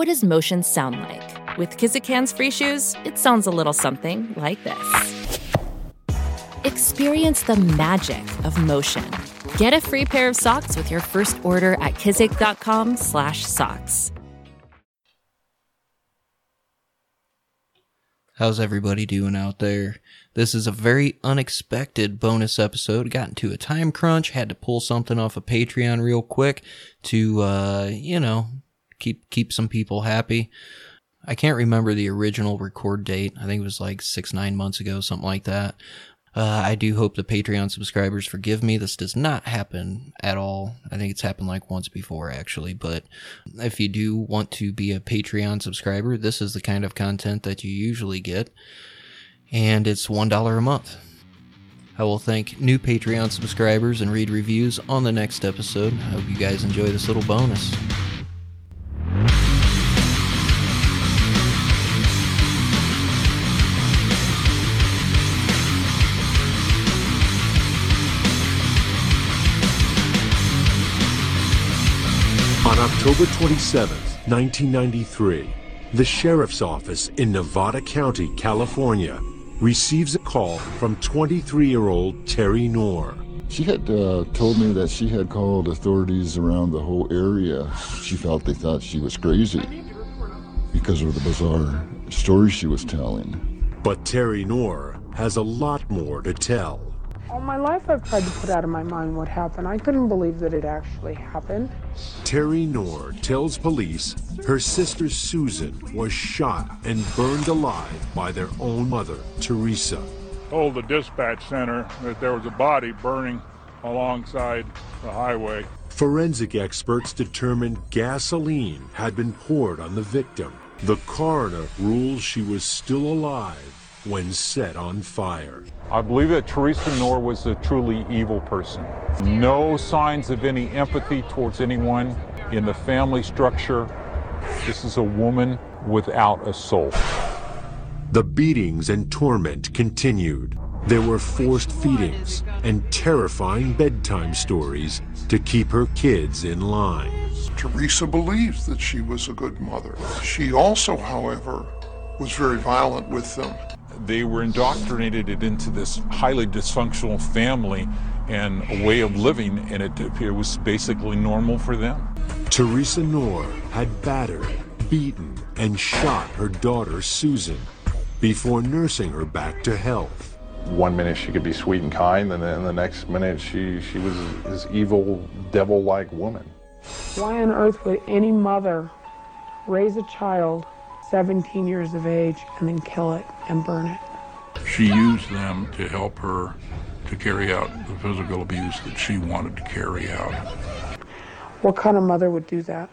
What does motion sound like? With Kizik hands-free shoes, it sounds a little something like this. Experience the magic of motion. Get a free pair of socks with your first order at kizik.com/socks. How's everybody doing out there? This is a very unexpected bonus episode. Got into a time crunch, had to pull something off of Patreon real quick to uh, you know, keep keep some people happy. I can't remember the original record date. I think it was like 6 9 months ago, something like that. Uh, I do hope the Patreon subscribers forgive me. This does not happen at all. I think it's happened like once before, actually. But if you do want to be a Patreon subscriber, this is the kind of content that you usually get. And it's $1 a month. I will thank new Patreon subscribers and read reviews on the next episode. I hope you guys enjoy this little bonus. October 27, 1993, the sheriff's office in Nevada County, California, receives a call from 23-year-old Terry Knorr. She had uh, told me that she had called authorities around the whole area. She felt they thought she was crazy because of the bizarre stories she was telling. But Terry Knorr has a lot more to tell. All my life I've tried to put out of my mind what happened. I couldn't believe that it actually happened. Terry Knorr tells police her sister Susan was shot and burned alive by their own mother, Teresa. told the dispatch center that there was a body burning alongside the highway. Forensic experts determined gasoline had been poured on the victim. The coroner rules she was still alive when set on fire. I believe that Teresa Knorr was a truly evil person. No signs of any empathy towards anyone in the family structure. This is a woman without a soul. The beatings and torment continued. There were forced feedings and terrifying bedtime stories to keep her kids in line. Teresa believes that she was a good mother. She also, however, was very violent with them. They were indoctrinated into this highly dysfunctional family and a way of living, and it, it was basically normal for them. Teresa Knorr had battered, beaten, and shot her daughter Susan before nursing her back to health. one minute she could be sweet and kind, and then the next minute she, she was this evil, devil like woman. Why on earth would any mother raise a child 17 years of age and then kill it and burn it? She used them to help her to carry out the physical abuse that she wanted to carry out. What kind of mother would do that?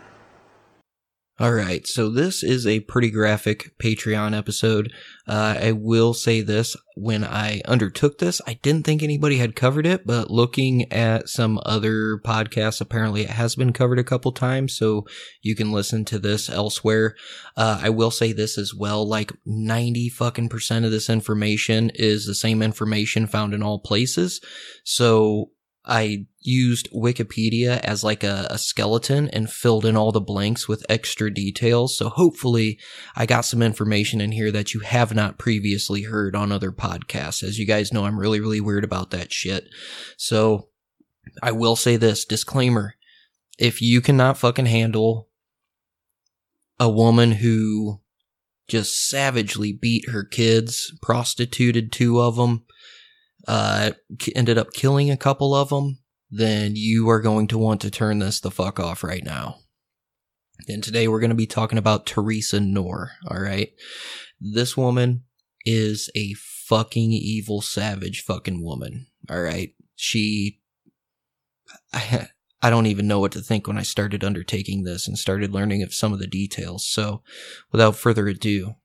All right, so this is a pretty graphic Patreon episode. Uh, I will say this when I undertook this, I didn't think anybody had covered it, but looking at some other podcasts, apparently it has been covered a couple times, so you can listen to this elsewhere. Uh, I will say this as well, like 90 fucking percent of this information is the same information found in all places. So I used Wikipedia as like a, a, skeleton and filled in all the blanks with extra details. So hopefully I got some information in here that you have not previously heard on other podcasts. As you guys know, I'm really, really weird about that shit. So I will say this disclaimer. If you cannot fucking handle a woman who just savagely beat her kids, prostituted two of them, uh, ended up killing a couple of them, then you are going to want to turn this the fuck off right now. And today we're going to be talking about Teresa Knorr, alright? This woman is a fucking evil, savage fucking woman, alright? She, I, I don't even know what to think when I started undertaking this and started learning of some of the details. So without further ado,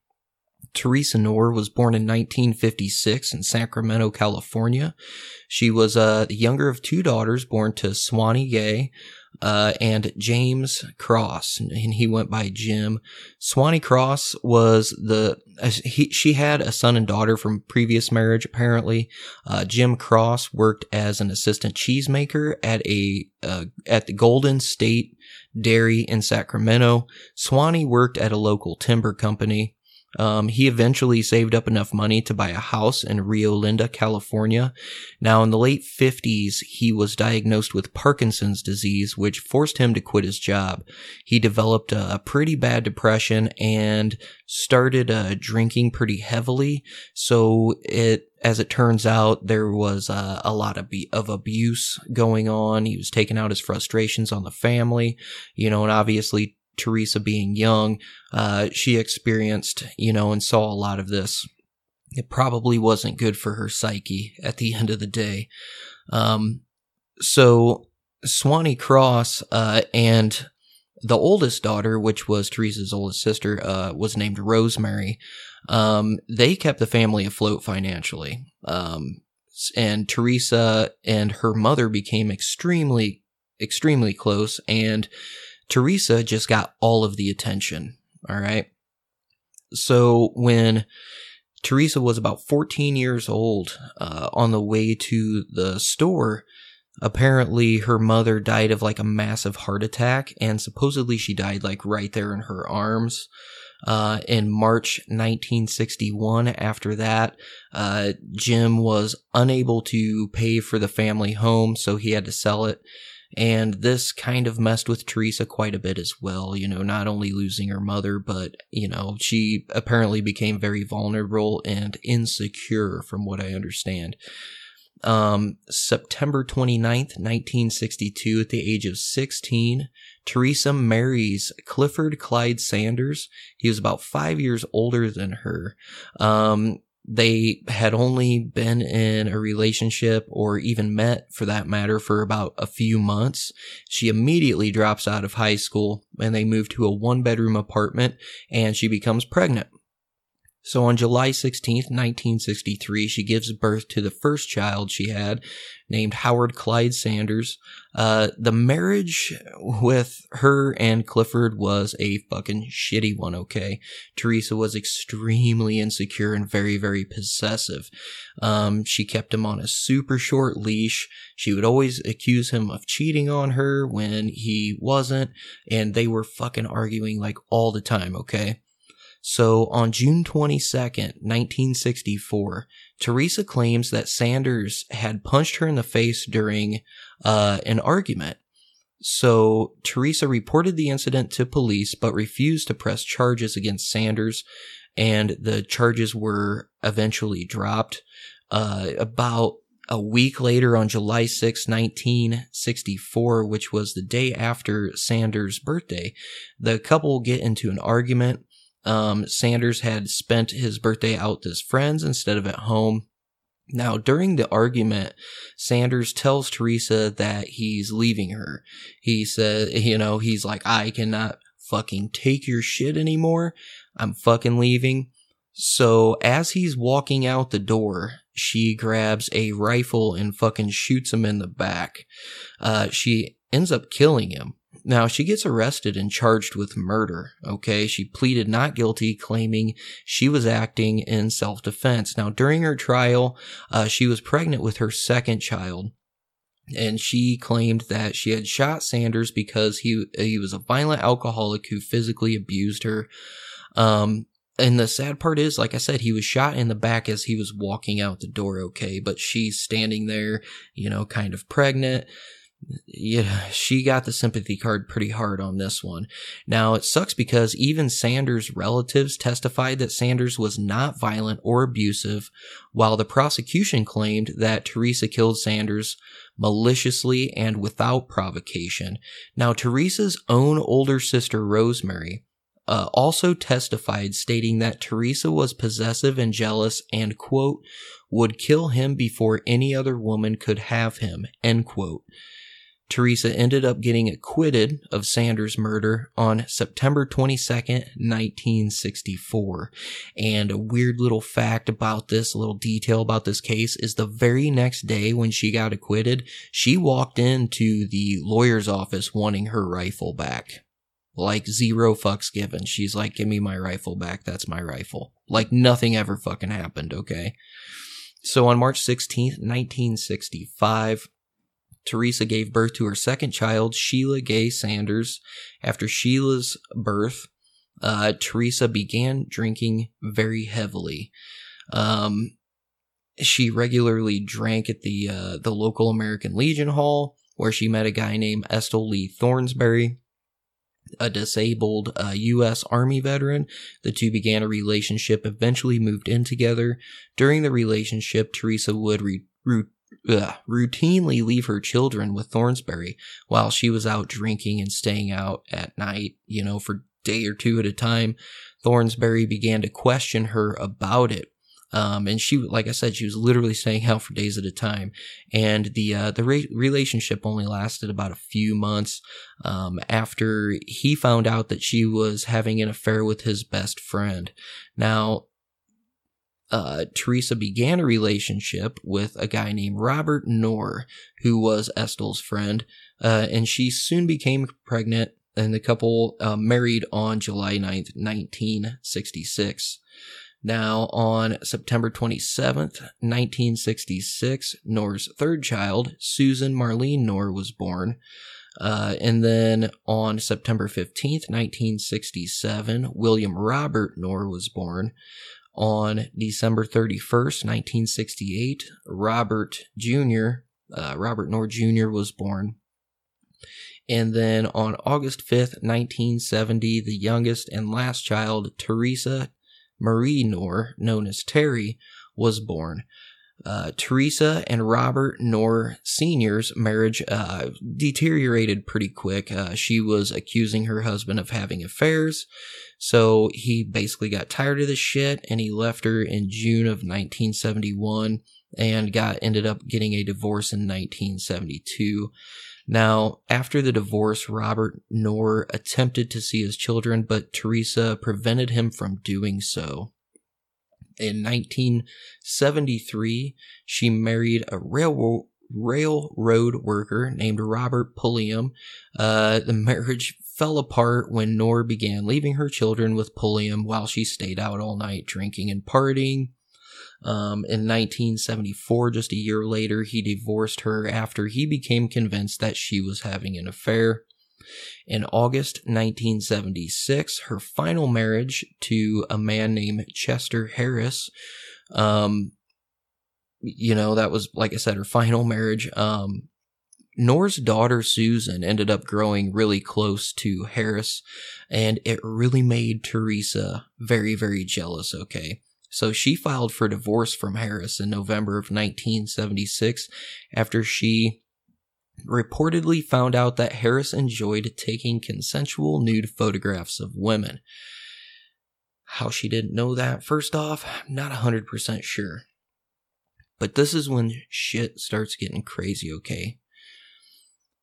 Teresa Knorr was born in 1956 in Sacramento, California. She was uh, the younger of two daughters born to Swanee Gay uh, and James Cross, and he went by Jim. Swanee Cross was the he, she had a son and daughter from previous marriage. Apparently, uh, Jim Cross worked as an assistant cheesemaker at a uh, at the Golden State Dairy in Sacramento. Swanee worked at a local timber company. Um, he eventually saved up enough money to buy a house in Rio Linda, California. Now, in the late 50s, he was diagnosed with Parkinson's disease, which forced him to quit his job. He developed a, pretty bad depression and started uh, drinking pretty heavily. So it, as it turns out, there was uh, a lot of, be- of abuse going on. He was taking out his frustrations on the family, you know, and obviously Teresa being young, uh, she experienced, you know, and saw a lot of this. It probably wasn't good for her psyche at the end of the day. Um, so Swanee Cross, uh, and the oldest daughter, which was Teresa's oldest sister, uh, was named Rosemary. Um, they kept the family afloat financially. Um, and Teresa and her mother became extremely, extremely close and Teresa just got all of the attention. All right. So when Teresa was about 14 years old, uh, on the way to the store, apparently her mother died of like a massive heart attack, and supposedly she died like right there in her arms. Uh, in March 1961, after that, uh, Jim was unable to pay for the family home, so he had to sell it. And this kind of messed with Teresa quite a bit as well, you know, not only losing her mother, but, you know, she apparently became very vulnerable and insecure from what I understand. Um, September 29th, 1962, at the age of 16, Teresa marries Clifford Clyde Sanders. He was about five years older than her. Um, they had only been in a relationship or even met for that matter for about a few months. She immediately drops out of high school and they move to a one bedroom apartment and she becomes pregnant. So on July 16th, 1963, she gives birth to the first child she had, named Howard Clyde Sanders. Uh, the marriage with her and Clifford was a fucking shitty one, okay? Teresa was extremely insecure and very, very possessive. Um, she kept him on a super short leash. She would always accuse him of cheating on her when he wasn't, and they were fucking arguing like all the time, okay? So on June 22nd, 1964, Teresa claims that Sanders had punched her in the face during uh, an argument. So Teresa reported the incident to police but refused to press charges against Sanders, and the charges were eventually dropped. Uh, about a week later, on July 6, 1964, which was the day after Sanders' birthday, the couple get into an argument. Um, Sanders had spent his birthday out with his friends instead of at home. Now, during the argument, Sanders tells Teresa that he's leaving her. He said, you know, he's like, I cannot fucking take your shit anymore. I'm fucking leaving. So as he's walking out the door, she grabs a rifle and fucking shoots him in the back. Uh, she ends up killing him. Now, she gets arrested and charged with murder. Okay. She pleaded not guilty, claiming she was acting in self defense. Now, during her trial, uh, she was pregnant with her second child. And she claimed that she had shot Sanders because he he was a violent alcoholic who physically abused her. Um, and the sad part is, like I said, he was shot in the back as he was walking out the door. Okay, but she's standing there, you know, kind of pregnant yeah, she got the sympathy card pretty hard on this one. Now, it sucks because even Sanders' relatives testified that Sanders was not violent or abusive, while the prosecution claimed that Teresa killed Sanders maliciously and without provocation. Now, Teresa's own older sister, Rosemary, uh, also testified stating that Teresa was possessive and jealous and, quote, would kill him before any other woman could have him, end quote. Teresa ended up getting acquitted of Sanders' murder on September 22nd, 1964. And a weird little fact about this, a little detail about this case is the very next day when she got acquitted, she walked into the lawyer's office wanting her rifle back. Like zero fucks given. She's like, give me my rifle back. That's my rifle. Like nothing ever fucking happened, okay? So on March 16th, 1965, Teresa gave birth to her second child, Sheila Gay Sanders. After Sheila's birth, uh, Teresa began drinking very heavily. Um, she regularly drank at the uh, the local American Legion Hall, where she met a guy named Estill Lee Thornsberry, a disabled uh, U.S. Army veteran. The two began a relationship, eventually moved in together. During the relationship, Teresa would re- re- ugh, routinely leave her children with Thornsberry while she was out drinking and staying out at night, you know, for day or two at a time. Thornsberry began to question her about it. Um, and she, like I said, she was literally staying out for days at a time. And the uh, the re- relationship only lasted about a few months um, after he found out that she was having an affair with his best friend. Now, uh, Teresa began a relationship with a guy named Robert Knorr, who was Estill's friend, uh, and she soon became pregnant, and the couple uh, married on July 9th, 1966. Now, on September 27th, 1966, Knorr's third child, Susan Marlene Knorr, was born. Uh, and then on September 15th, 1967, William Robert Knorr was born. On December 31st, 1968, Robert Jr., uh, Robert Knorr Jr. was born. And then on August 5th, 1970, the youngest and last child, Teresa Marie Knorr, known as Terry, was born. Uh, Teresa and Robert Knorr Sr.'s marriage uh, deteriorated pretty quick. Uh, she was accusing her husband of having affairs, so he basically got tired of this shit and he left her in June of 1971 and got ended up getting a divorce in 1972. Now, after the divorce, Robert Knorr attempted to see his children, but Teresa prevented him from doing so. In 1973, she married a railroad railroad worker named Robert Pulliam. Uh, the marriage fell apart when Knorr began leaving her children with Pulliam while she stayed out all night drinking and partying. Um, in 1974, just a year later, he divorced her after he became convinced that she was having an affair. In August 1976, her final marriage to a man named Chester Harris, um, you know, that was, like I said, her final marriage. Um, Knorr's daughter Susan ended up growing really close to Harris, and it really made Teresa very, very jealous, okay? So she filed for divorce from Harris in November of 1976 after she reportedly found out that Harris enjoyed taking consensual nude photographs of women. How she didn't know that, first off, I'm not 100% sure. But this is when shit starts getting crazy, okay?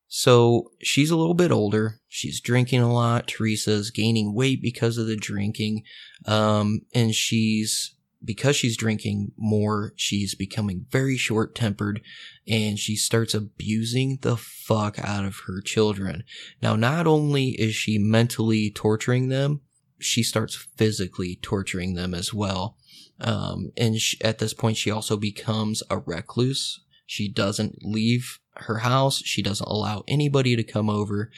So she's a little bit older. She's drinking a lot. Teresa's gaining weight because of the drinking. Um, and she's because she's drinking more, she's becoming very short tempered and she starts abusing the fuck out of her children. Now, not only is she mentally torturing them, she starts physically torturing them as well. Um, and she, at this point, she also becomes a recluse. She doesn't leave her house. She doesn't allow anybody to come over.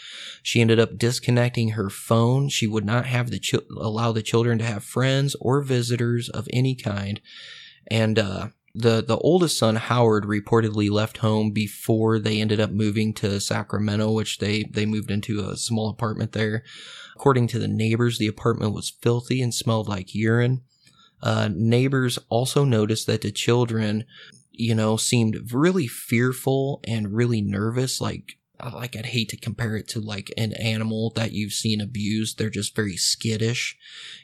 She ended up disconnecting her phone. She would not have the ch- allow the children to have friends or visitors of any kind. And uh, the the oldest son Howard reportedly left home before they ended up moving to Sacramento, which they they moved into a small apartment there. According to the neighbors, the apartment was filthy and smelled like urine. Uh, neighbors also noticed that the children you know, seemed really fearful and really nervous. Like, like I'd hate to compare it to like an animal that you've seen abused. They're just very skittish,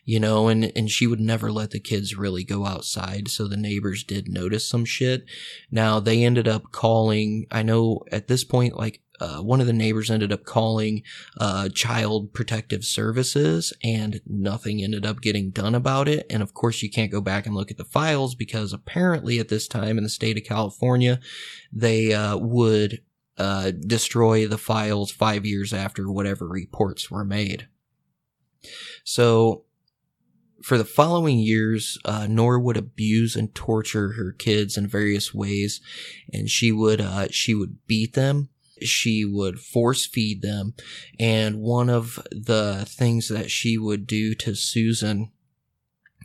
you know, and, and she would never let the kids really go outside. So the neighbors did notice some shit. Now they ended up calling, I know at this point, like uh, one of the neighbors ended up calling uh, Child Protective Services, and nothing ended up getting done about it. And of course, you can't go back and look at the files because apparently, at this time in the state of California, they uh, would uh, destroy the files five years after whatever reports were made. So for the following years, uh, Knorr would abuse and torture her kids in various ways, and she would uh, she would beat them. She would force feed them, and one of the things that she would do to Susan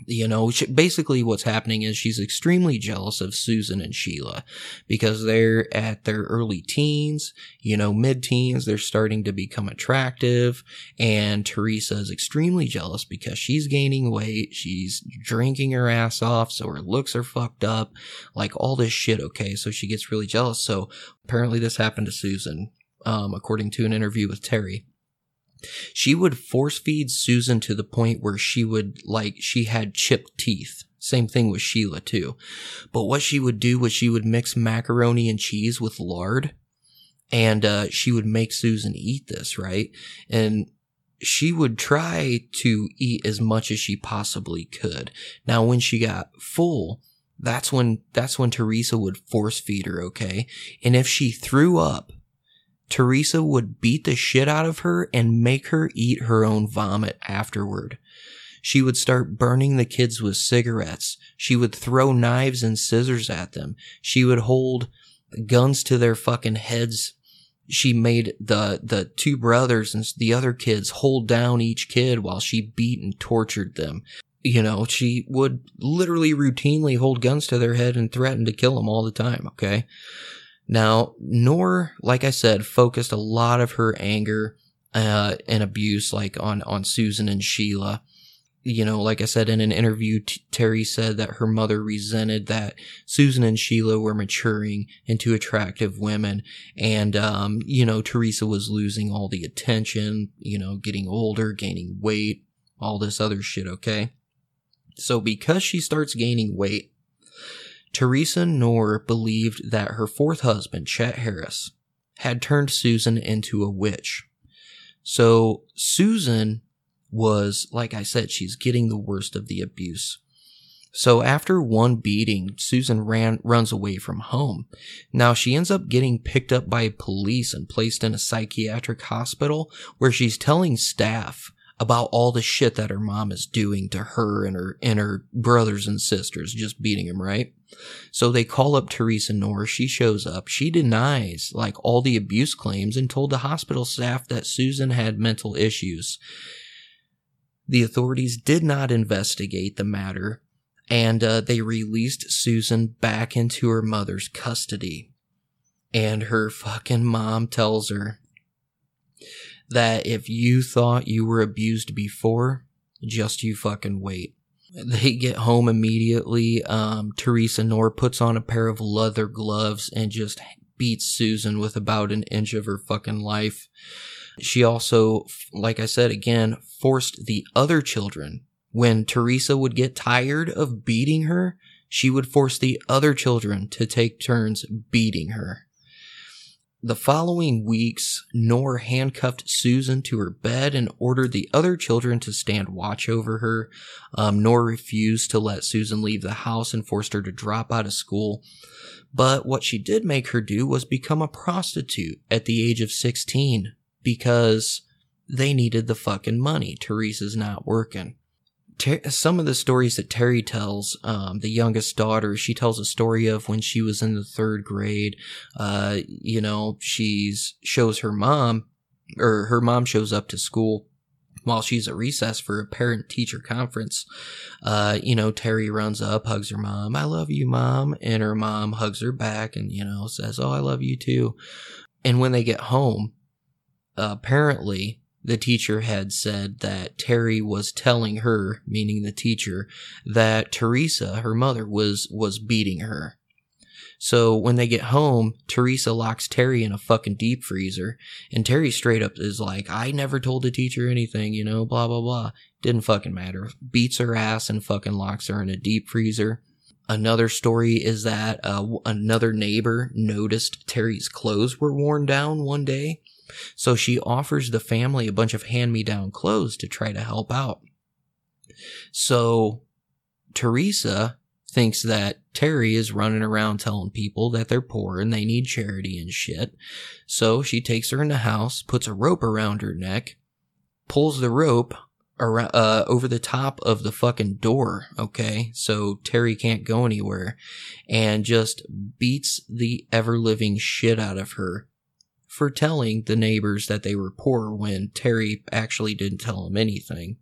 you know, she, basically what's happening is she's extremely jealous of Susan and Sheila because they're at their early teens, you know, mid teens, they're starting to become attractive. And Teresa is extremely jealous because she's gaining weight. She's drinking her ass off. So her looks are fucked up, like all this shit. Okay. So she gets really jealous. So apparently this happened to Susan, um, according to an interview with Terry. She would force feed Susan to the point where she would, like, she had chipped teeth. Same thing with Sheila, too. But what she would do was she would mix macaroni and cheese with lard, and uh, she would make Susan eat this, right? And she would try to eat as much as she possibly could. Now, when she got full, that's when that's when Teresa would force feed her, okay? And if she threw up, Teresa would beat the shit out of her and make her eat her own vomit afterward. She would start burning the kids with cigarettes. She would throw knives and scissors at them. She would hold guns to their fucking heads. She made the, the two brothers and the other kids hold down each kid while she beat and tortured them. You know, she would literally routinely hold guns to their head and threaten to kill them all the time, okay? Now, Knorr, like I said, focused a lot of her anger uh, and abuse, like on on Susan and Sheila. You know, like I said in an interview, T- Terry said that her mother resented that Susan and Sheila were maturing into attractive women, and um, you know, Teresa was losing all the attention. You know, getting older, gaining weight, all this other shit. Okay, so because she starts gaining weight Teresa Knorr believed that her fourth husband, Chet Harris, had turned Susan into a witch. So Susan was, like I said, she's getting the worst of the abuse. So after one beating, Susan ran, runs away from home. Now she ends up getting picked up by police and placed in a psychiatric hospital where she's telling staff about all the shit that her mom is doing to her and her and her brothers and sisters, just beating him, right? So they call up Teresa Knorr. She shows up. She denies like all the abuse claims and told the hospital staff that Susan had mental issues. The authorities did not investigate the matter and uh, they released Susan back into her mother's custody. And her fucking mom tells her that if you thought you were abused before, just you fucking wait. They get home immediately. Um, Teresa Knorr puts on a pair of leather gloves and just beats Susan with about an inch of her fucking life. She also, like I said again, forced the other children. When Teresa would get tired of beating her, she would force the other children to take turns beating her. The following weeks, Knorr handcuffed Susan to her bed and ordered the other children to stand watch over her. Um, Knorr refused to let Susan leave the house and forced her to drop out of school. But what she did make her do was become a prostitute at the age of 16 because they needed the fucking money. Teresa's not working. Ter- some of the stories that Terry tells, um, the youngest daughter, she tells a story of when she was in the third grade. Uh, you know, she's shows her mom, or her mom shows up to school while she's at recess for a parent teacher conference. Uh, you know, Terry runs up, hugs her mom. I love you, mom. And her mom hugs her back and, you know, says, Oh, I love you too. And when they get home, apparently the teacher had said that Terry was telling her, meaning the teacher, that Teresa, her mother, was, was beating her. So when they get home, Teresa locks Terry in a fucking deep freezer, and Terry straight up is like, I never told the teacher anything, you know, blah, blah, blah. Didn't fucking matter. Beats her ass and fucking locks her in a deep freezer. Another story is that uh, another neighbor noticed Terry's clothes were worn down one day. So she offers the family a bunch of hand me down clothes to try to help out. So Teresa thinks that Terry is running around telling people that they're poor and they need charity and shit. So she takes her in the house, puts a rope around her neck, pulls the rope around, uh, over the top of the fucking door. Okay. So Terry can't go anywhere and just beats the ever living shit out of her for telling the neighbors that they were poor when Terry actually didn't tell them anything.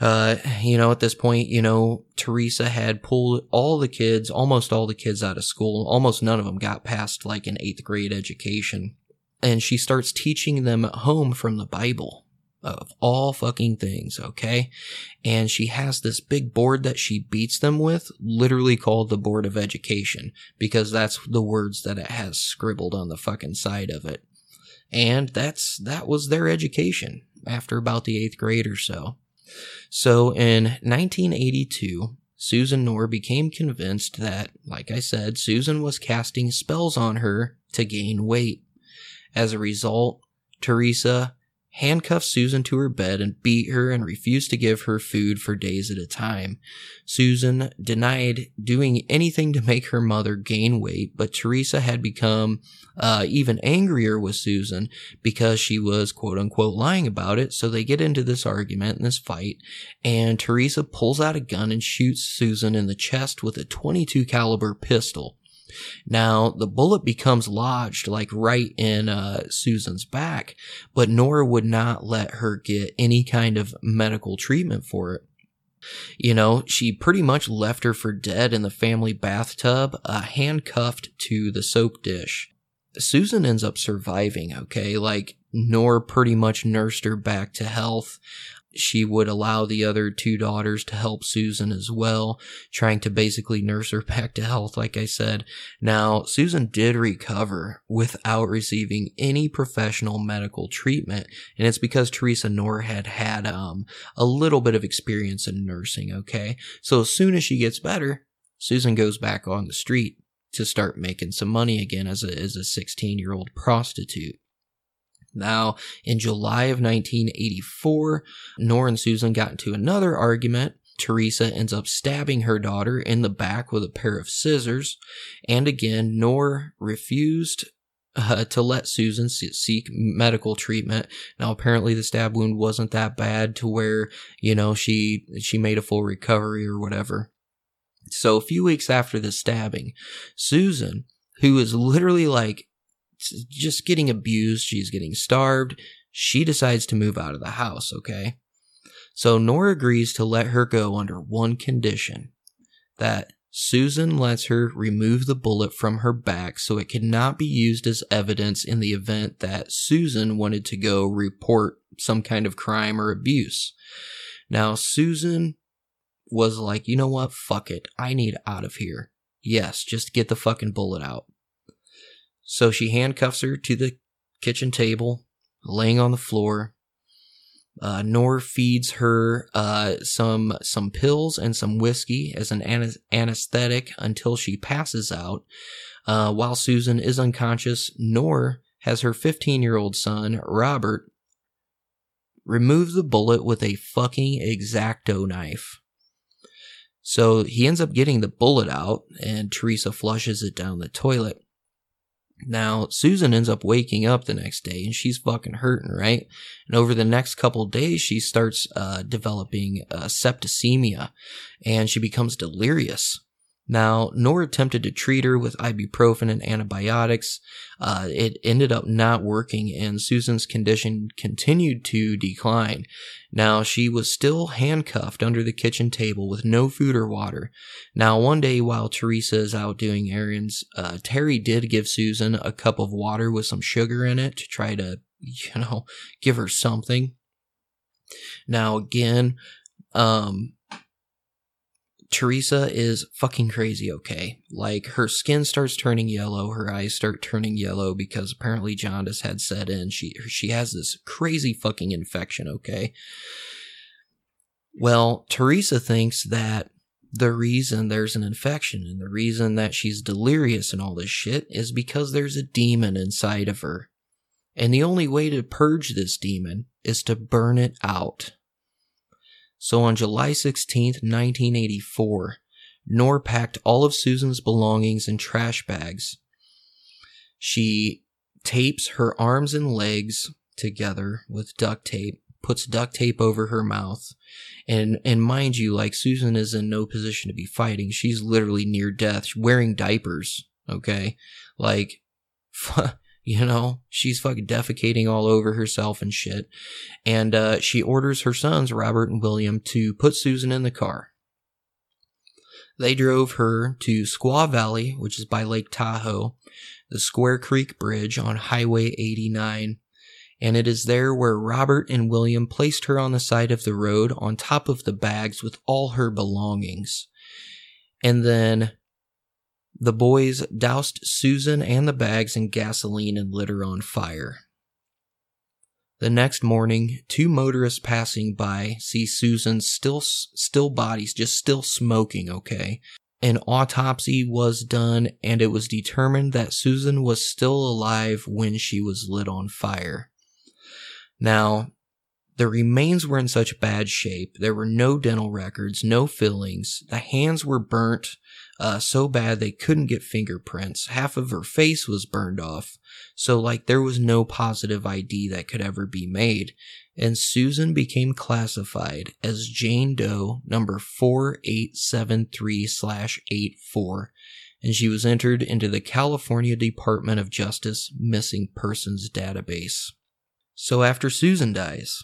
Uh, you know, at this point, you know, Teresa had pulled all the kids, almost all the kids out of school. Almost none of them got past like an eighth grade education. And she starts teaching them at home from the Bible of all fucking things, okay? And she has this big board that she beats them with, literally called the Board of Education, because that's the words that it has scribbled on the fucking side of it. And that's, that was their education after about the eighth grade or so. So in 1982, Susan Knorr became convinced that, like I said, Susan was casting spells on her to gain weight. As a result, Teresa handcuffed Susan to her bed and beat her and refused to give her food for days at a time. Susan denied doing anything to make her mother gain weight, but Teresa had become uh, even angrier with Susan because she was quote unquote lying about it. So they get into this argument and this fight, and Teresa pulls out a gun and shoots Susan in the chest with a 22 caliber pistol. Now, the bullet becomes lodged like right in uh, Susan's back, but Knorr would not let her get any kind of medical treatment for it. You know, she pretty much left her for dead in the family bathtub, uh, handcuffed to the soap dish. Susan ends up surviving, okay? Like, Knorr pretty much nursed her back to health she would allow the other two daughters to help Susan as well, trying to basically nurse her back to health, like I said. Now, Susan did recover without receiving any professional medical treatment, and it's because Teresa Knorr had had um, a little bit of experience in nursing, okay? So as soon as she gets better, Susan goes back on the street to start making some money again as a, as a 16 year old prostitute. Now, in July of 1984, Knorr and Susan got into another argument. Teresa ends up stabbing her daughter in the back with a pair of scissors. And again, Knorr refused uh, to let Susan seek medical treatment. Now, apparently, the stab wound wasn't that bad to where you know she she made a full recovery or whatever. So, a few weeks after the stabbing, Susan, who is literally like just getting abused. She's getting starved. She decides to move out of the house, okay? So Knorr agrees to let her go under one condition that Susan lets her remove the bullet from her back so it cannot be used as evidence in the event that Susan wanted to go report some kind of crime or abuse. Now, Susan was like, you know what? Fuck it. I need out of here. Yes, just get the fucking bullet out. So she handcuffs her to the kitchen table, laying on the floor. Uh, Knorr feeds her uh, some some pills and some whiskey as an anesthetic until she passes out. Uh, while Susan is unconscious, Knorr has her 15 year old son Robert remove the bullet with a fucking exacto knife. So he ends up getting the bullet out, and Teresa flushes it down the toilet. Now, Susan ends up waking up the next day and she's fucking hurting, right? And over the next couple days, she starts uh, developing uh, septicemia and she becomes delirious. Now, Knorr attempted to treat her with ibuprofen and antibiotics. Uh, it ended up not working, and Susan's condition continued to decline. Now, she was still handcuffed under the kitchen table with no food or water. Now, one day while Teresa is out doing errands, uh, Terry did give Susan a cup of water with some sugar in it to try to, you know, give her something. Now, again, um, Teresa is fucking crazy, okay? Like, her skin starts turning yellow, her eyes start turning yellow because apparently jaundice had set in. She, she has this crazy fucking infection, okay? Well, Teresa thinks that the reason there's an infection and the reason that she's delirious and all this shit is because there's a demon inside of her. And the only way to purge this demon is to burn it out. So on July 16th, 1984, Knorr packed all of Susan's belongings in trash bags. She tapes her arms and legs together with duct tape, puts duct tape over her mouth, and and mind you, like Susan is in no position to be fighting. She's literally near death, wearing diapers. Okay, like, you know, she's fucking defecating all over herself and shit. And uh, she orders her sons, Robert and William, to put Susan in the car. They drove her to Squaw Valley, which is by Lake Tahoe, the Squaw Creek Bridge on Highway 89, and it is there where Robert and William placed her on the side of the road on top of the bags with all her belongings. And then the boys doused Susan and the bags in gasoline and lit her on fire. The next morning, two motorists passing by see Susan's still still bodies just still smoking, okay? An autopsy was done and it was determined that Susan was still alive when she was lit on fire. Now, the remains were in such bad shape. There were no dental records, no fillings. The hands were burnt uh, so bad they couldn't get fingerprints. Half of her face was burned off. So, like, there was no positive ID that could ever be made. And Susan became classified as Jane Doe number 4873 slash 84. And she was entered into the California Department of Justice Missing Persons Database. So, after Susan dies,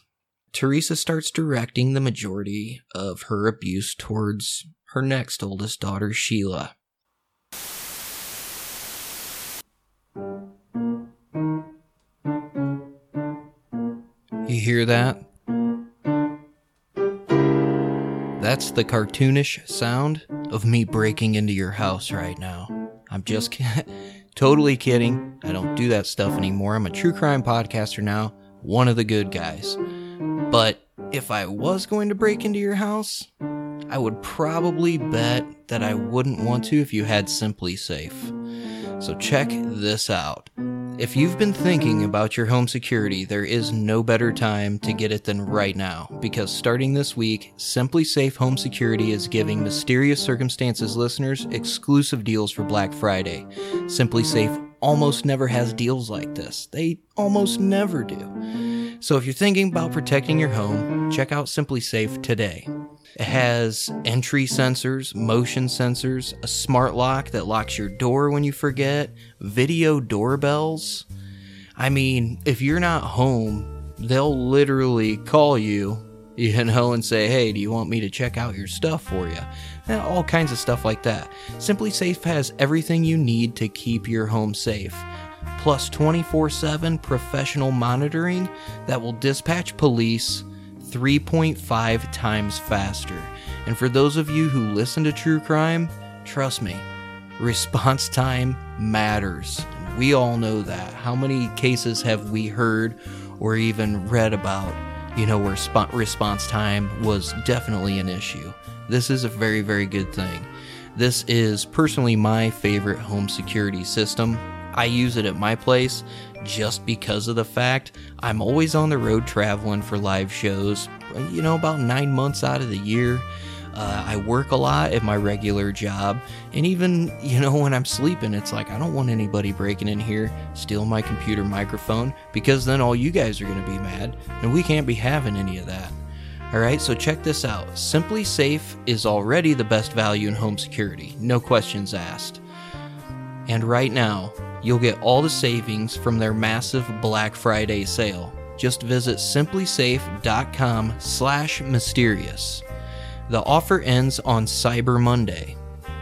Teresa starts directing the majority of her abuse towards her next oldest daughter, Sheila. You hear that? That's the cartoonish sound of me breaking into your house right now. I'm just totally kidding. I don't do that stuff anymore. I'm a true crime podcaster now, one of the good guys. But if I was going to break into your house, I would probably bet that I wouldn't want to if you had SimpliSafe. So check this out. If you've been thinking about your home security, there is no better time to get it than right now because starting this week, SimpliSafe Home Security is giving Mysterious Circumstances listeners exclusive deals for Black Friday. SimpliSafe almost never has deals like this. They almost never do. So if you're thinking about protecting your home, check out SimpliSafe today. It has entry sensors, motion sensors, a smart lock that locks your door when you forget, video doorbells. I mean, if you're not home, they'll literally call you, you know, and say, hey, do you want me to check out your stuff for you? And eh, all kinds of stuff like that. SimpliSafe has everything you need to keep your home safe plus 24 7 professional monitoring that will dispatch police 3.5 times faster. And for those of you who listen to true crime, trust me, response time matters. We all know that. How many cases have we heard or even read about, you know, where sp- response time was definitely an issue? This is a very, very good thing. This is personally my favorite home security system. I use it at my place just because of the fact I'm always on the road traveling for live shows, you know, about nine months out of the year. Uh, I work a lot at my regular job, and even, you know, when I'm sleeping, it's like I don't want anybody breaking in here, steal my computer microphone, because then all you guys are going to be mad, and we can't be having any of that. Alright, so check this out. SimpliSafe is already the best value in home security, no questions asked. And right now, you'll get all the savings from their massive Black Friday sale. Just visit simplisafe.com slash mysterious. The offer ends on Cyber Monday.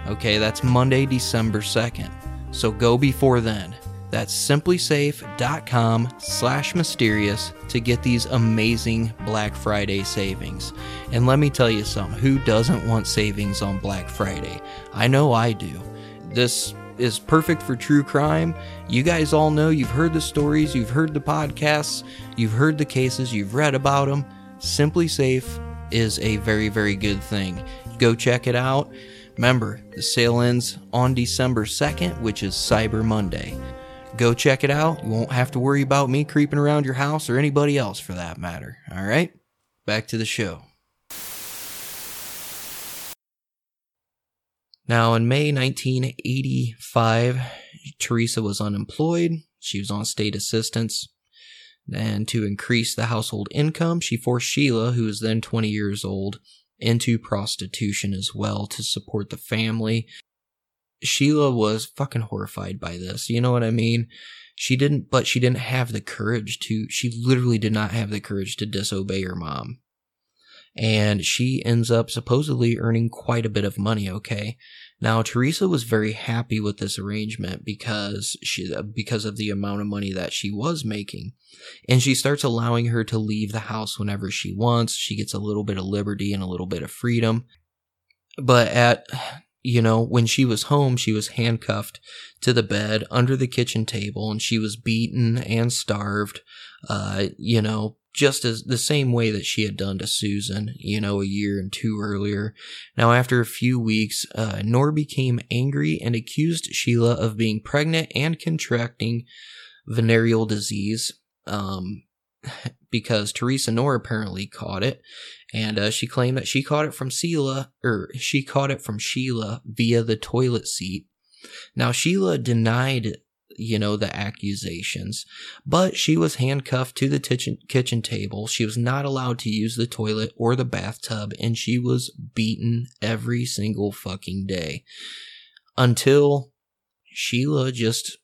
Okay, that's Monday, December 2nd. So go before then. That's simplisafe.com slash mysterious to get these amazing Black Friday savings. And let me tell you something, who doesn't want savings on Black Friday? I know I do. This is perfect for true crime. You guys all know, you've heard the stories, you've heard the podcasts, you've heard the cases, you've read about them. SimpliSafe is a very, very good thing. Go check it out. Remember, the sale ends on December 2nd, which is Cyber Monday. Go check it out. You won't have to worry about me creeping around your house or anybody else for that matter. All right? Back to the show. Now, in May 1985, Teresa was unemployed. She was on state assistance. And to increase the household income, she forced Sheila, who was then 20 years old, into prostitution as well to support the family. Sheila was fucking horrified by this. You know what I mean? She didn't, but she didn't have the courage to, she literally did not have the courage to disobey her mom. And she ends up supposedly earning quite a bit of money, okay? Now, Teresa was very happy with this arrangement because she, uh, because of the amount of money that she was making. And she starts allowing her to leave the house whenever she wants. She gets a little bit of liberty and a little bit of freedom. But at, you know, when she was home, she was handcuffed to the bed under the kitchen table and she was beaten and starved, uh, you know, just as the same way that she had done to Susan, you know, a year and two earlier. Now, after a few weeks, uh, Knorr became angry and accused Sheila of being pregnant and contracting venereal disease. Um, because Teresa Knorr apparently caught it, and uh, she claimed that she caught it from Sheila, or she caught it from Sheila via the toilet seat. Now Sheila denied you know, the accusations. But she was handcuffed to the kitchen, kitchen table. She was not allowed to use the toilet or the bathtub, and she was beaten every single fucking day. Until Sheila just,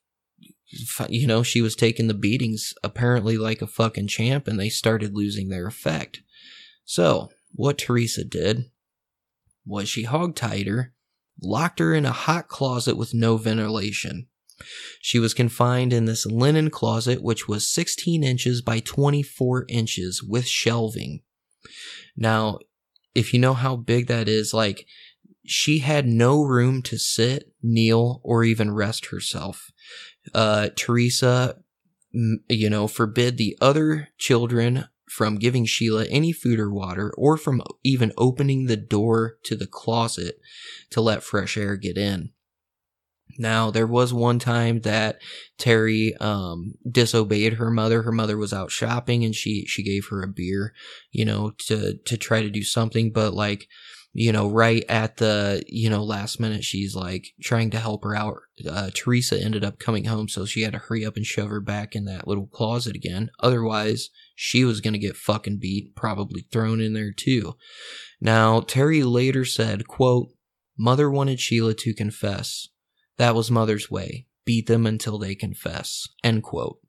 you know, she was taking the beatings apparently like a fucking champ, and they started losing their effect. So, what Teresa did was she hogtied her, locked her in a hot closet with no ventilation. She was confined in this linen closet, which was 16 inches by 24 inches with shelving. Now, if you know how big that is, like, she had no room to sit, kneel, or even rest herself. Uh, Teresa, you know, forbid the other children from giving Sheila any food or water, or from even opening the door to the closet to let fresh air get in. Now, there was one time that Terry um, disobeyed her mother. Her mother was out shopping and she she gave her a beer, you know, to to try to do something, but like you know, right at the, you know, last minute, she's like trying to help her out. Uh, Teresa ended up coming home, so she had to hurry up and shove her back in that little closet again. Otherwise, she was going to get fucking beat, probably thrown in there too. Now, Terry later said, quote, Mother wanted Sheila to confess. That was Mother's way. Beat them until they confess. End quote.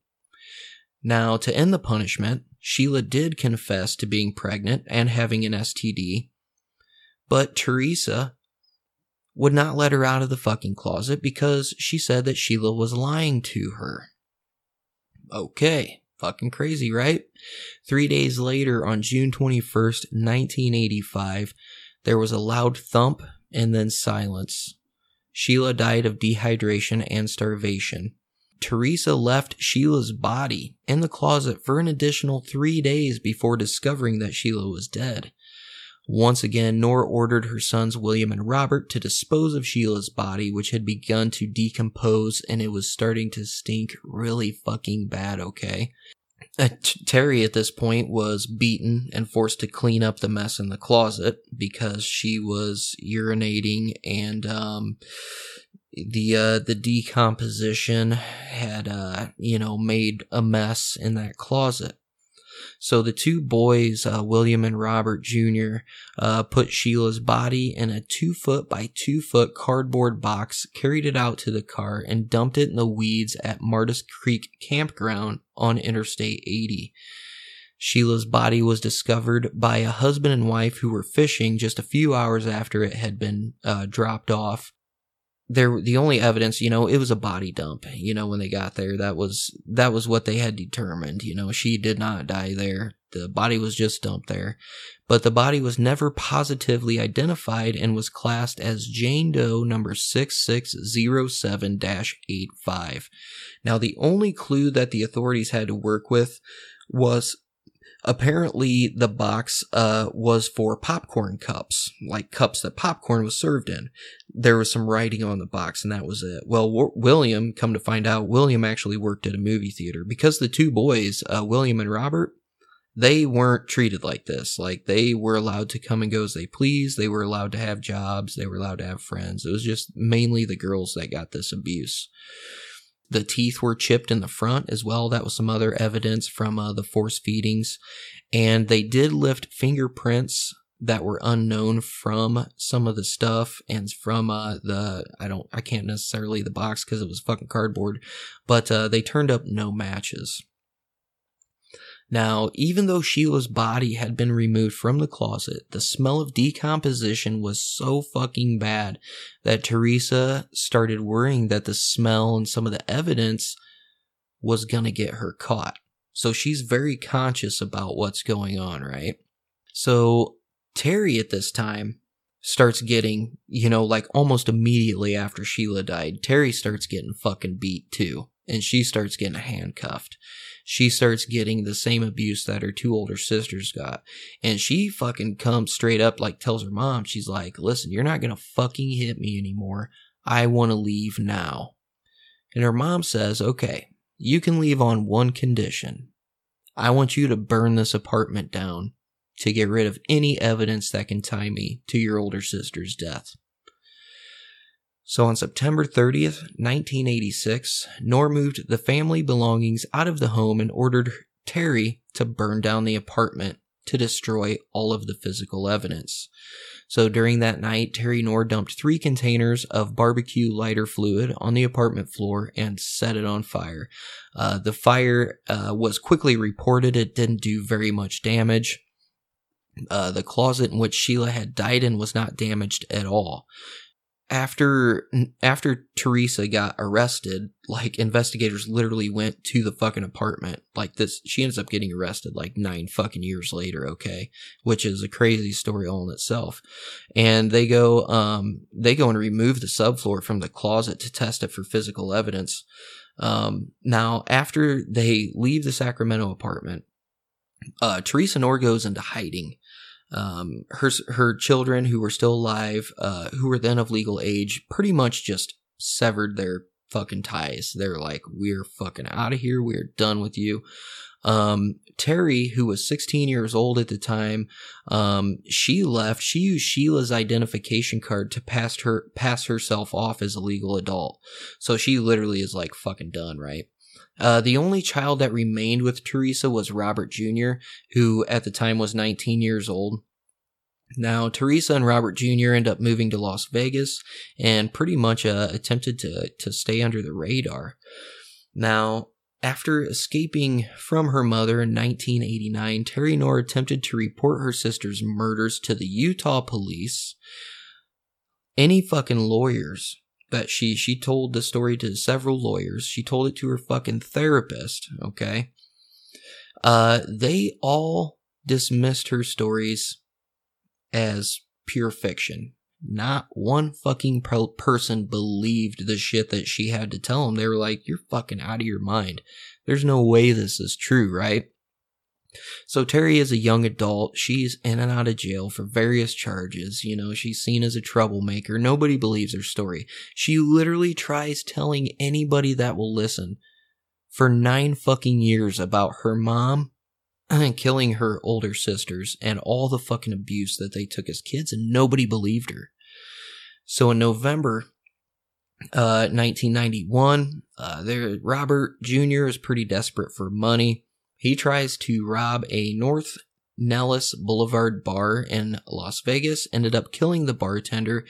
Now, to end the punishment, Sheila did confess to being pregnant and having an STD, but Teresa would not let her out of the fucking closet because she said that Sheila was lying to her. Okay, fucking crazy, right? Three days later, on June 21st, 1985, there was a loud thump and then silence. Sheila died of dehydration and starvation. Teresa left Sheila's body in the closet for an additional three days before discovering that Sheila was dead. Once again, Knorr ordered her sons William and Robert to dispose of Sheila's body, which had begun to decompose and it was starting to stink really fucking bad, okay? Uh, Terry at this point was beaten and forced to clean up the mess in the closet because she was urinating and um, the uh, the decomposition had uh, you know made a mess in that closet. So the two boys, uh, William and Robert Jr., uh, put Sheila's body in a two foot by two foot cardboard box, carried it out to the car, and dumped it in the weeds at Martis Creek Campground on Interstate 80. Sheila's body was discovered by a husband and wife who were fishing just a few hours after it had been uh, dropped off there the only evidence you know it was a body dump you know when they got there. That was that was what they had determined you know she did not die there. The body was just dumped there. But the body was never positively identified and was classed as Jane Doe number 6607-85 now the only clue that the authorities had to work with was Apparently, the box uh, was for popcorn cups, like cups that popcorn was served in. There was some writing on the box, and that was it. Well, w- William, come to find out, William actually worked at a movie theater because the two boys, uh, William and Robert, they weren't treated like this. Like they were allowed to come and go as they please. They were allowed to have jobs. They were allowed to have friends. It was just mainly the girls that got this abuse. The teeth were chipped in the front as well. That was some other evidence from uh, the force feedings. And they did lift fingerprints that were unknown from some of the stuff and from uh, the, I don't, I can't necessarily the box because it was fucking cardboard, but uh, they turned up no matches. Now, even though Sheila's body had been removed from the closet, the smell of decomposition was so fucking bad that Teresa started worrying that the smell and some of the evidence was gonna get her caught. So she's very conscious about what's going on, right? So Terry at this time starts getting, you know, like almost immediately after Sheila died, Terry starts getting fucking beat too. And she starts getting handcuffed she starts getting the same abuse that her two older sisters got. And she fucking comes straight up, like tells her mom, she's like, listen, you're not gonna fucking hit me anymore. I wanna leave now. And her mom says, okay, you can leave on one condition. I want you to burn this apartment down to get rid of any evidence that can tie me to your older sister's death. So on September 30th, 1986, Knorr moved the family belongings out of the home and ordered Terry to burn down the apartment to destroy all of the physical evidence. So during that night, Terry Knorr dumped three containers of barbecue lighter fluid on the apartment floor and set it on fire. Uh, the fire uh, was quickly reported. It didn't do very much damage. Uh, the closet in which Sheila had died in was not damaged at all after after Teresa got arrested, like investigators literally went to the fucking apartment. Like this, she ends up getting arrested like nine fucking years later. Okay, which is a crazy story all in itself. And they go, um, they go and remove the subfloor from the closet to test it for physical evidence. Um, now after they leave the Sacramento apartment, uh, Teresa Knorr goes into hiding um, her her children who were still alive, uh, who were then of legal age, pretty much just severed their fucking ties. They're like, we're fucking out of here. We're done with you. Um, Terry, who was 16 years old at the time, um, she left. She used Sheila's identification card to pass her pass herself off as a legal adult. So she literally is like fucking done, right? Uh, the only child that remained with Teresa was Robert Jr., who at the time was 19 years old. Now, Teresa and Robert Jr. end up moving to Las Vegas and pretty much uh, attempted to, to stay under the radar. Now, after escaping from her mother in 1989, Terry Knorr attempted to report her sister's murders to the Utah police. Any fucking lawyers that she she told the story to several lawyers. She told it to her fucking therapist. Okay, uh, they all dismissed her stories as pure fiction. Not one fucking person believed the shit that she had to tell them. They were like, "You're fucking out of your mind. There's no way this is true, right?" So Terry is a young adult. She's in and out of jail for various charges. You know, she's seen as a troublemaker. Nobody believes her story. She literally tries telling anybody that will listen for nine fucking years about her mom and killing her older sisters and all the fucking abuse that they took as kids and nobody believed her. So in November uh, 1991, uh, there Robert Jr. is pretty desperate for money. He tries to rob a North Nellis Boulevard bar in Las Vegas, ended up killing the bartender.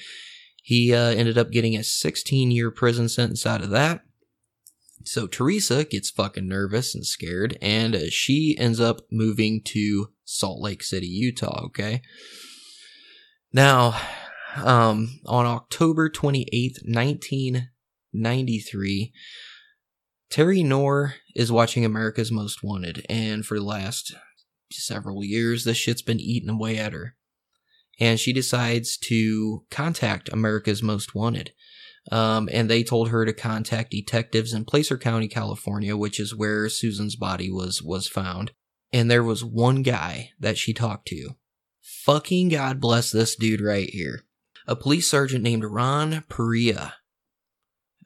He uh, ended up getting a 16 year prison sentence out of that. So Teresa gets fucking nervous and scared, and uh, she ends up moving to Salt Lake City, Utah. Okay. Now, um, on October 28th, 1993, Terry Knorr is watching America's Most Wanted, and for the last several years, this shit's been eating away at her. And she decides to contact America's Most Wanted. Um, and they told her to contact detectives in Placer County, California, which is where Susan's body was was found. and there was one guy that she talked to. Fucking God bless this dude right here. A police sergeant named Ron Perea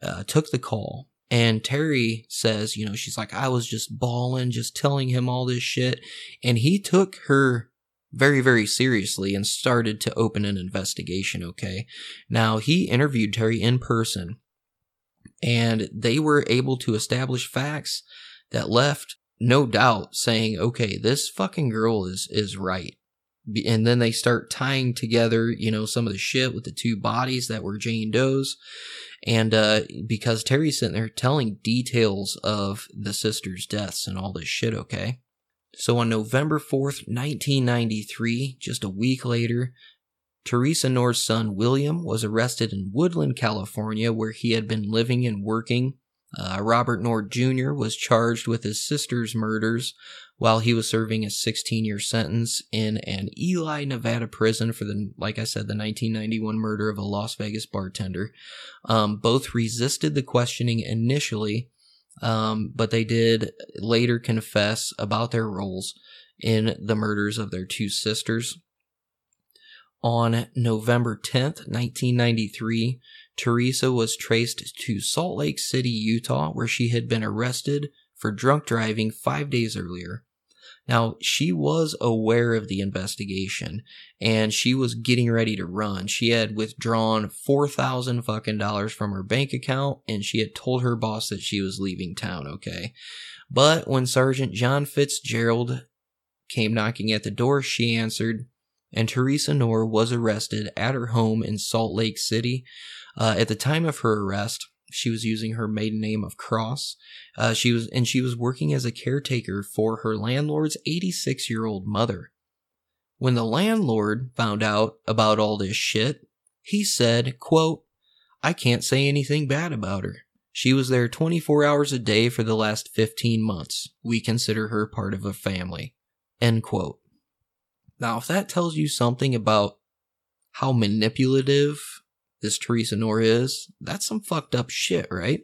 uh, took the call. And Terry says, you know, she's like, I was just bawling, just telling him all this shit. And he took her very, very seriously and started to open an investigation, okay? Now, he interviewed Terry in person and they were able to establish facts that left no doubt saying, okay, this fucking girl is, is right. And then they start tying together, you know, some of the shit with the two bodies that were Jane Doe's. And, uh, because Terry's sitting there telling details of the sisters' deaths and all this shit, okay? So on November 4th, 1993, just a week later, Teresa Knorr's son William was arrested in Woodland, California, where he had been living and working. Uh, Robert Knorr Jr. was charged with his sister's murders while he was serving a 16 year sentence in an Ely, Nevada prison for the, like I said, the 1991 murder of a Las Vegas bartender. Um, both resisted the questioning initially, um, but they did later confess about their roles in the murders of their two sisters. On November 10th, 1993, Teresa was traced to Salt Lake City, Utah, where she had been arrested for drunk driving five days earlier. Now, she was aware of the investigation and she was getting ready to run. She had withdrawn 4000 fucking dollars from her bank account and she had told her boss that she was leaving town, okay? But when Sergeant John Fitzgerald came knocking at the door, she answered and Teresa Knorr was arrested at her home in Salt Lake City. Uh, at the time of her arrest, she was using her maiden name of Cross. Uh, she was, and she was working as a caretaker for her landlord's 86 year old mother. When the landlord found out about all this shit, he said, quote, I can't say anything bad about her. She was there 24 hours a day for the last 15 months. We consider her part of a family. End quote. Now, if that tells you something about how manipulative this Teresa Knorr is, that's some fucked up shit, right?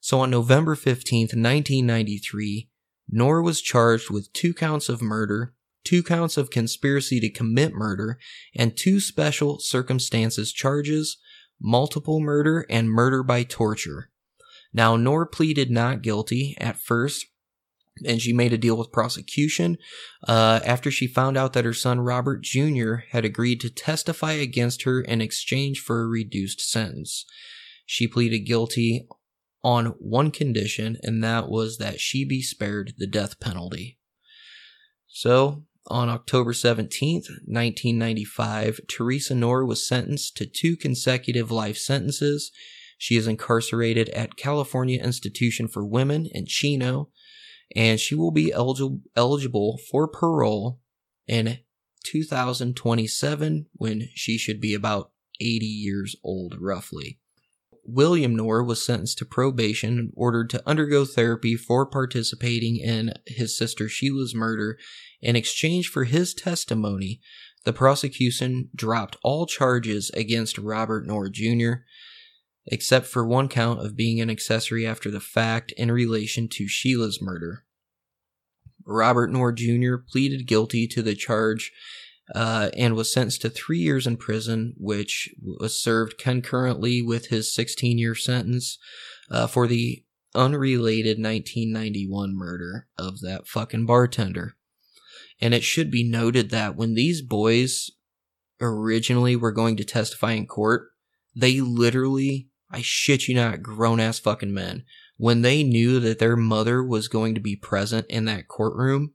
So on November 15th, 1993, Knorr was charged with two counts of murder, two counts of conspiracy to commit murder, and two special circumstances charges, multiple murder and murder by torture. Now, Knorr pleaded not guilty at first and she made a deal with prosecution uh, after she found out that her son Robert Jr. had agreed to testify against her in exchange for a reduced sentence. She pleaded guilty on one condition, and that was that she be spared the death penalty. So, on October 17th, 1995, Teresa Knorr was sentenced to two consecutive life sentences. She is incarcerated at California Institution for Women in Chino and she will be eligible for parole in 2027 when she should be about 80 years old roughly. William Knorr was sentenced to probation and ordered to undergo therapy for participating in his sister Sheila's murder. In exchange for his testimony, the prosecution dropped all charges against Robert Knorr Jr except for one count of being an accessory after the fact in relation to Sheila's murder. Robert Knorr Jr. pleaded guilty to the charge uh, and was sentenced to three years in prison, which was served concurrently with his 16 year sentence uh, for the unrelated 1991 murder of that fucking bartender. And it should be noted that when these boys originally were going to testify in court, they literally I shit you not, grown ass fucking men. When they knew that their mother was going to be present in that courtroom,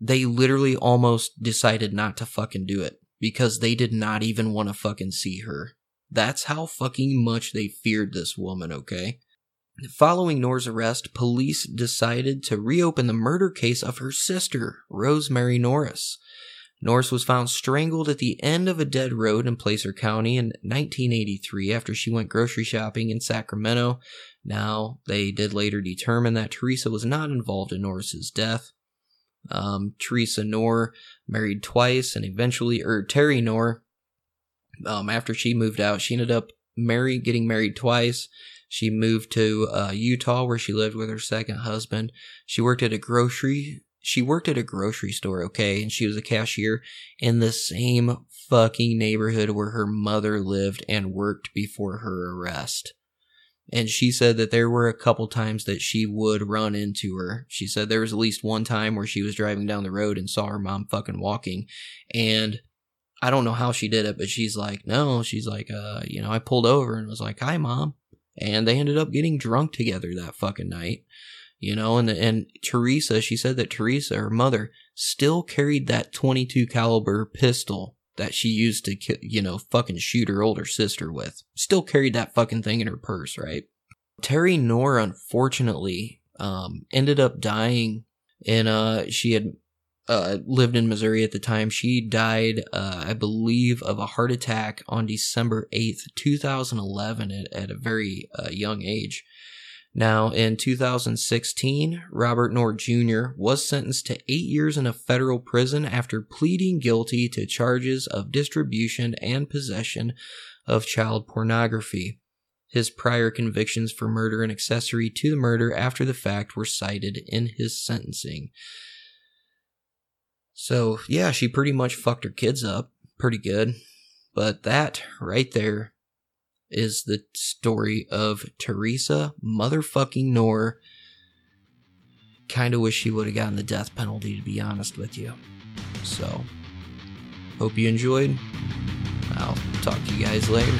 they literally almost decided not to fucking do it because they did not even want to fucking see her. That's how fucking much they feared this woman, okay? Following Knorr's arrest, police decided to reopen the murder case of her sister, Rosemary Norris. Norris was found strangled at the end of a dead road in Placer County in 1983 after she went grocery shopping in Sacramento. Now, they did later determine that Teresa was not involved in Norris's death. Um, Teresa Knorr married twice and eventually, or Terry Knorr, um, after she moved out, she ended up married, getting married twice. She moved to uh, Utah where she lived with her second husband. She worked at a grocery she worked at a grocery store, okay, and she was a cashier in the same fucking neighborhood where her mother lived and worked before her arrest. And she said that there were a couple times that she would run into her. She said there was at least one time where she was driving down the road and saw her mom fucking walking. And I don't know how she did it, but she's like, no, she's like, uh, you know, I pulled over and was like, hi, mom. And they ended up getting drunk together that fucking night you know and and Teresa she said that Teresa her mother still carried that 22 caliber pistol that she used to you know fucking shoot her older sister with still carried that fucking thing in her purse right Terry Knorr unfortunately um ended up dying and uh she had uh, lived in Missouri at the time. She died, uh, I believe, of a heart attack on December 8th, 2011, at, at a very uh, young age. Now, in 2016, Robert Knorr Jr. was sentenced to eight years in a federal prison after pleading guilty to charges of distribution and possession of child pornography. His prior convictions for murder and accessory to the murder after the fact were cited in his sentencing. So, yeah, she pretty much fucked her kids up pretty good. But that right there is the story of Teresa motherfucking Knorr. Kind of wish she would have gotten the death penalty, to be honest with you. So, hope you enjoyed. I'll talk to you guys later.